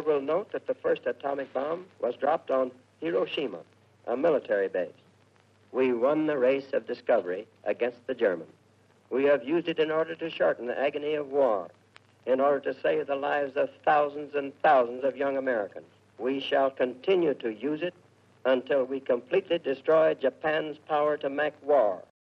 world will note that the first atomic bomb was dropped on Hiroshima, a military base. We won the race of discovery against the Germans. We have used it in order to shorten the agony of war, in order to save the lives of thousands and thousands of young Americans. We shall continue to use it until we completely destroy Japan's power to make war